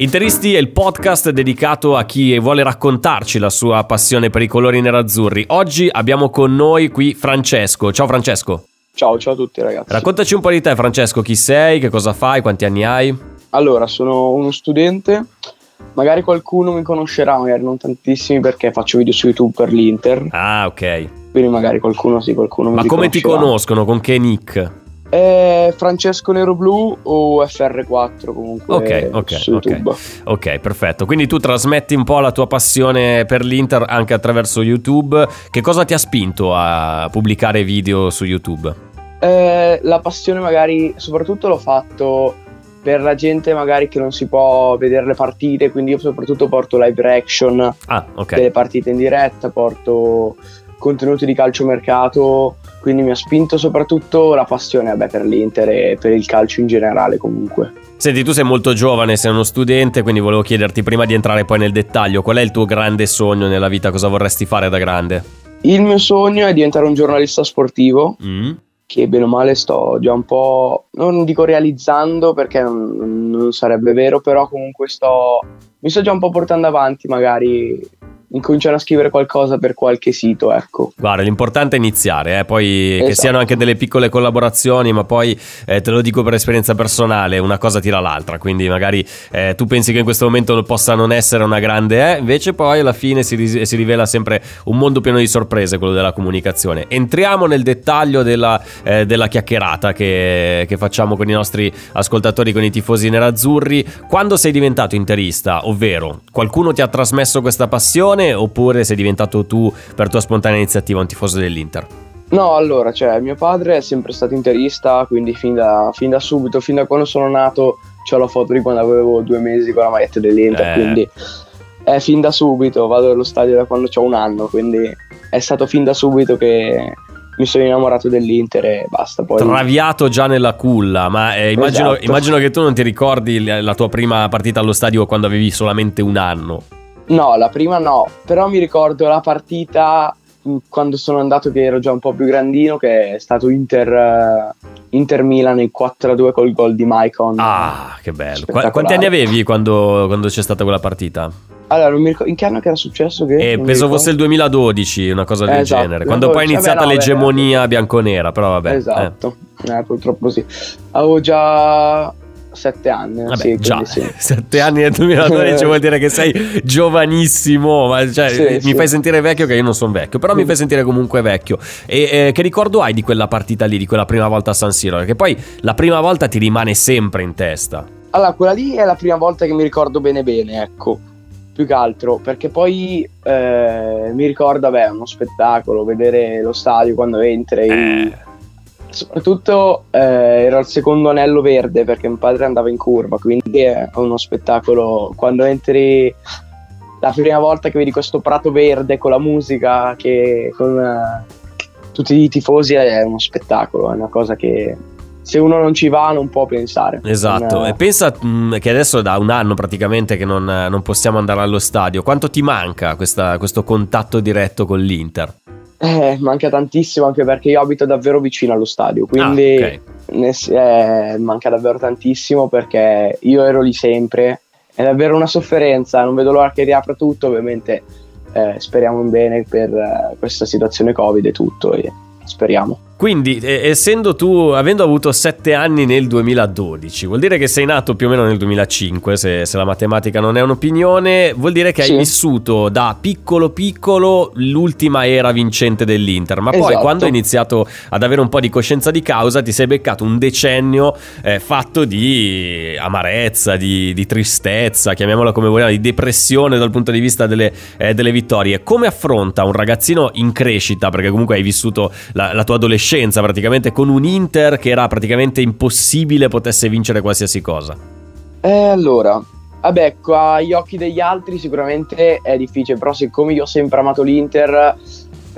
Interisti è il podcast dedicato a chi vuole raccontarci la sua passione per i colori nerazzurri. Oggi abbiamo con noi qui Francesco. Ciao Francesco. Ciao, ciao a tutti ragazzi. Raccontaci un po' di te Francesco, chi sei, che cosa fai, quanti anni hai? Allora, sono uno studente, magari qualcuno mi conoscerà, magari non tantissimi perché faccio video su YouTube per l'Inter. Ah, ok. Quindi magari qualcuno sì, qualcuno Ma mi come ti conoscerà. conoscono? Con che nick? Eh, Francesco Nero Blu o FR4 comunque Ok, ok, ok. Ok, perfetto. Quindi tu trasmetti un po' la tua passione per l'Inter anche attraverso YouTube. Che cosa ti ha spinto a pubblicare video su YouTube? Eh, la passione magari, soprattutto l'ho fatto per la gente magari che non si può vedere le partite, quindi io soprattutto porto live reaction Ah, ok. delle partite in diretta, porto contenuti di calciomercato, quindi mi ha spinto soprattutto la passione vabbè, per l'Inter e per il calcio in generale comunque. Senti, tu sei molto giovane, sei uno studente, quindi volevo chiederti prima di entrare poi nel dettaglio, qual è il tuo grande sogno nella vita? Cosa vorresti fare da grande? Il mio sogno è diventare un giornalista sportivo, Mm? che bene o male sto già un po', non dico realizzando perché non, non sarebbe vero, però comunque sto, mi sto già un po' portando avanti, magari incominciare a scrivere qualcosa per qualche sito, ecco. Guarda, l'importante è iniziare, eh, poi che Esatto. siano anche delle piccole collaborazioni, ma poi eh, te lo dico per esperienza personale, una cosa tira l'altra, quindi magari eh, tu pensi che in questo momento possa non essere una grande, eh, invece poi alla fine si, ris- si rivela sempre un mondo pieno di sorprese, quello della comunicazione. Entriamo nel dettaglio della, eh, della chiacchierata che, che facciamo con i nostri ascoltatori, con i tifosi nerazzurri. Quando sei diventato interista, ovvero qualcuno ti ha trasmesso questa passione oppure sei diventato tu per tua spontanea iniziativa un tifoso dell'Inter? No, allora, cioè, mio padre è sempre stato interista, quindi fin da, fin da subito, fin da quando sono nato, ho la foto di quando avevo due mesi con la maglietta dell'Inter, Eh. quindi è fin da subito, vado allo stadio da quando ho un anno, quindi è stato fin da subito che mi sono innamorato dell'Inter e basta. Poi Traviato già nella culla, ma eh, immagino, Esatto. immagino che tu non ti ricordi la tua prima partita allo stadio quando avevi solamente un anno. No, la prima no, però mi ricordo la partita mh, quando sono andato che ero già un po' più grandino, che è stato Inter, eh, Inter Milan il 4-2 col gol di Maicon. Ah, che bello. Quanti anni avevi quando, quando c'è stata quella partita? Allora, non mi ricordo in che anno che era successo che Eh, penso fosse il 2012, una cosa del Eh, esatto, genere. Quando poi è 2012, iniziata vabbè, l'egemonia vabbè. bianconera, però vabbè. eh. Esatto, eh, purtroppo sì. Avevo già sette anni. Vabbè, sì, già, sì. sette anni nel 2012 vuol dire che sei giovanissimo, ma cioè, Sì, mi sì. fai sentire vecchio che io non sono vecchio, però mi fai sentire comunque vecchio. E eh, che ricordo hai di quella partita lì, di quella prima volta a San Siro? Perché poi la prima volta ti rimane sempre in testa. Allora, quella lì è la prima volta che mi ricordo bene bene, ecco. Più che altro, perché poi eh, mi ricordo, beh, uno spettacolo, vedere lo stadio quando entri. Eh, Soprattutto eh, era il secondo anello verde perché mio padre andava in curva, quindi è uno spettacolo. Quando entri la prima volta che vedi questo prato verde con la musica, che con eh, tutti i tifosi, è uno spettacolo, è una cosa che se uno non ci va non può pensare. esatto. Non- E pensa mh, che adesso è da un anno praticamente che non, non possiamo andare allo stadio. Quanto ti manca questa- questo contatto diretto con l'Inter? Eh, manca tantissimo anche perché io abito davvero vicino allo stadio, quindi Ah, ok. ne- eh, manca davvero tantissimo perché io ero lì sempre. È davvero una sofferenza, non vedo l'ora che riapra tutto, ovviamente eh, speriamo in bene per eh, questa situazione Covid e tutto, e speriamo. Quindi, essendo tu, avendo avuto sette anni nel 2012, vuol dire che sei nato più o meno nel 2005, se, se la matematica non è un'opinione, vuol dire che sì. hai vissuto da piccolo piccolo l'ultima era vincente dell'Inter, ma poi esatto. quando hai iniziato ad avere un po' di coscienza di causa ti sei beccato un decennio eh, fatto di amarezza, di, di, tristezza, chiamiamola come vogliamo, di depressione dal punto di vista delle, eh, delle vittorie. Come affronta un ragazzino in crescita, perché comunque hai vissuto la, la tua adolescenza, adolescenza praticamente con un Inter che era praticamente impossibile potesse vincere qualsiasi cosa? Eh, allora, vabbè, agli occhi degli altri sicuramente è difficile, però siccome io ho sempre amato l'Inter,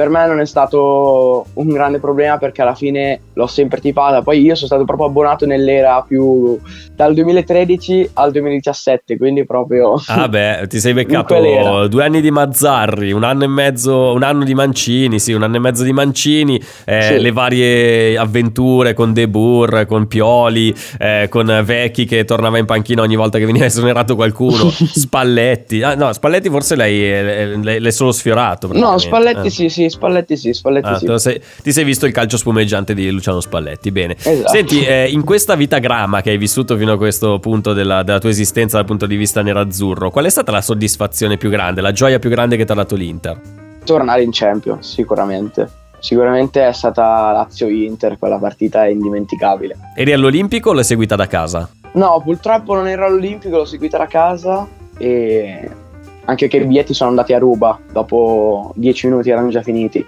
per me non è stato un grande problema perché alla fine l'ho sempre tipata. Poi io sono stato proprio abbonato nell'era più dal 2013 al 2017, quindi proprio. Ah, beh, ti sei beccato due anni di Mazzarri, un anno e mezzo, un anno di Mancini, sì, un anno e mezzo di Mancini, eh, sì. le varie avventure con De Boer, con Pioli, eh, con Vecchi che tornava in panchina ogni volta che veniva esonerato qualcuno, Spalletti. Ah, no, Spalletti forse l'hai, l'hai solo sfiorato. No, Spalletti eh. sì, sì, Spalletti sì, Spalletti ah, sì. Sei, ti sei visto il calcio spumeggiante di Luciano Spalletti, bene. Esatto. Senti, eh, in questa vita grama che hai vissuto fino a questo punto della, della, tua esistenza dal punto di vista nerazzurro, qual è stata la soddisfazione più grande, la gioia più grande che ti ha dato l'Inter? Tornare in Champions, sicuramente. Sicuramente è stata Lazio-Inter, quella partita è indimenticabile. Eri all'Olimpico o l'hai seguita da casa? No, purtroppo non ero all'Olimpico, l'ho seguita da casa e anche che i biglietti sono andati a ruba, dopo dieci minuti erano già finiti.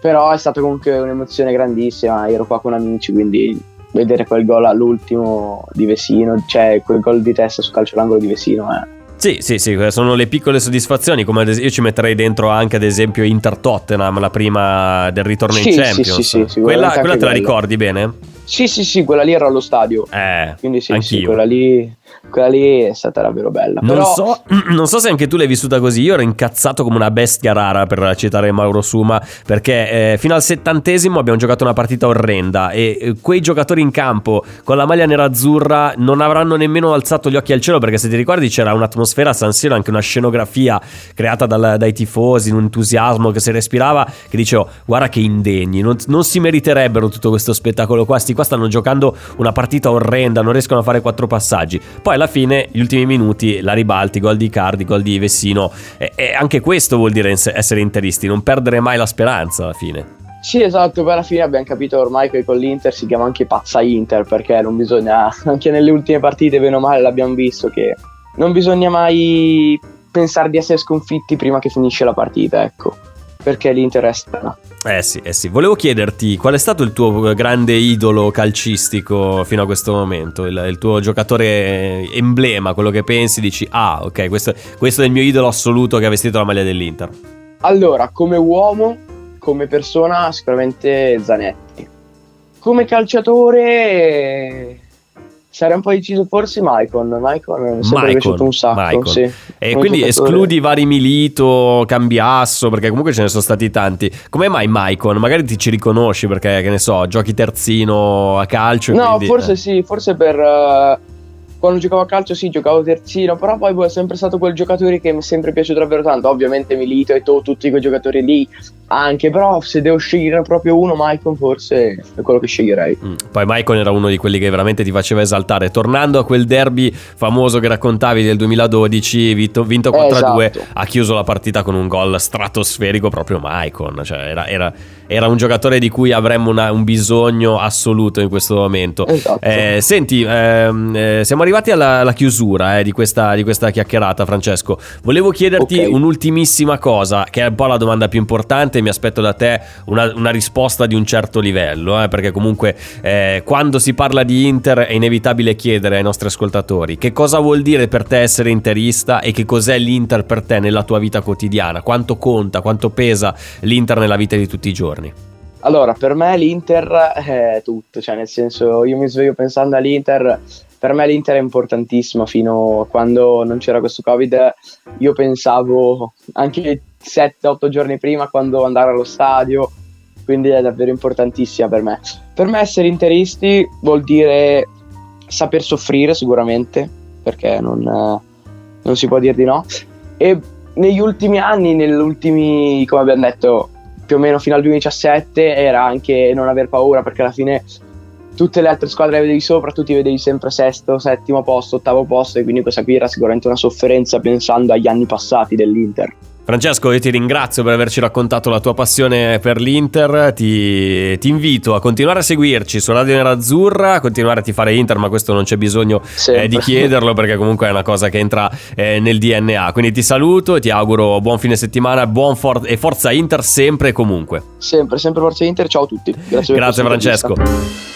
Però è stata comunque un'emozione grandissima, ero qua con amici, quindi vedere quel gol all'ultimo di Vesino, cioè quel gol di testa su calcio d'angolo di Vesino è... Sì, sì, sì, sono le piccole soddisfazioni, come esempio, io ci metterei dentro anche ad esempio Inter-Tottenham, la prima del ritorno sì, in Champions. Sì, sì, sì, quella, quella te la ricordi bene? Sì, sì, sì, quella lì ero allo stadio. Eh, Quindi sì, anch'io. sì, quella lì quella lì è stata davvero bella. Non, Però... so, non, so, se anche tu l'hai vissuta così. Io ero incazzato come una bestia rara per citare Mauro Suma. Perché eh, fino al settantesimo abbiamo giocato una partita orrenda. E eh, quei giocatori in campo con la maglia nera-azzurra non avranno nemmeno alzato gli occhi al cielo. Perché se ti ricordi c'era un'atmosfera a San Siro, anche una scenografia creata dal, dai tifosi, un entusiasmo che si respirava. Che dicevo, guarda che indegni, non, non si meriterebbero tutto questo spettacolo qua. Sti qua stanno giocando una partita orrenda, non riescono a fare quattro passaggi. Poi alla fine, gli ultimi minuti, la ribalti, gol di Cardi, gol di Vessino. E, e anche questo vuol dire essere interisti, non perdere mai la speranza alla fine. Sì, esatto, poi alla fine abbiamo capito ormai che con l'Inter si chiama anche pazza Inter perché non bisogna, anche nelle ultime partite, bene o male, l'abbiamo visto che non bisogna mai pensare di essere sconfitti prima che finisce la partita, ecco, perché l'Inter è strana. Eh sì, eh sì. Volevo chiederti qual è stato il tuo grande idolo calcistico fino a questo momento, il, il tuo giocatore emblema, quello che pensi, dici, ah ok, questo, questo, è il mio idolo assoluto che ha vestito la maglia dell'Inter. Allora, come uomo, come persona, sicuramente Zanetti. Come calciatore sarei un po' deciso forse Maicon. Maicon è sempre un sacco. Sì, e quindi giocatore. escludi vari Milito, Cambiasso, perché comunque ce ne sono stati tanti. Come mai Maicon? Magari ti ci riconosci perché, che ne so, giochi terzino a calcio. No, quindi, forse eh. sì, forse per... Uh quando giocavo a calcio sì, giocavo terzino, però poi boh, è sempre stato quel giocatore che mi è sempre piaciuto davvero tanto. Ovviamente Milito e to, tutti quei giocatori lì anche, però se devo scegliere proprio uno, Maicon forse è quello che sceglierei. Mm. Poi Maicon era uno di quelli che veramente ti faceva esaltare. Tornando a quel derby famoso che raccontavi del 2012, vinto, vinto 4-2, esatto. ha chiuso la partita con un gol stratosferico proprio Maicon, cioè era, era, era un giocatore di cui avremmo una, un bisogno assoluto in questo momento. Esatto. Eh, senti, ehm, eh, siamo arrivati alla, alla chiusura eh, di, questa, di, questa, chiacchierata, Francesco. Volevo chiederti okay. un'ultimissima cosa, che è un po' la domanda più importante. Mi aspetto da te una, una risposta di un certo livello, eh, perché comunque eh, quando si parla di Inter è inevitabile chiedere ai nostri ascoltatori che cosa vuol dire per te essere interista e che cos'è l'Inter per te nella tua vita quotidiana, quanto conta, quanto pesa l'Inter nella vita di tutti i giorni. Allora, per me l'Inter è tutto, cioè nel senso io mi sveglio pensando all'Inter per me l'Inter è importantissima fino a quando non c'era questo Covid. Io pensavo anche 7-8 giorni prima quando andare allo stadio, quindi è davvero importantissima per me. Per me essere interisti vuol dire saper soffrire sicuramente, perché non, non si può dire di no. E negli ultimi anni, negli ultimi, come abbiamo detto, più o meno fino al 2017 era anche non aver paura perché alla fine tutte le altre squadre le vedevi sopra, tu ti vedevi sempre sesto, settimo posto, ottavo posto e quindi questa qui era sicuramente una sofferenza pensando agli anni passati dell'Inter. Francesco, io ti ringrazio per averci raccontato la tua passione per l'Inter. Ti, ti invito a continuare a seguirci su Radio Nerazzurra, a continuare a tifare Inter, ma questo non c'è bisogno eh, di chiederlo perché comunque è una cosa che entra eh, nel DNA. Quindi ti saluto e ti auguro buon fine settimana buon for- e forza Inter sempre e comunque. Sempre, sempre forza Inter. Ciao a tutti. Grazie, Grazie Francesco.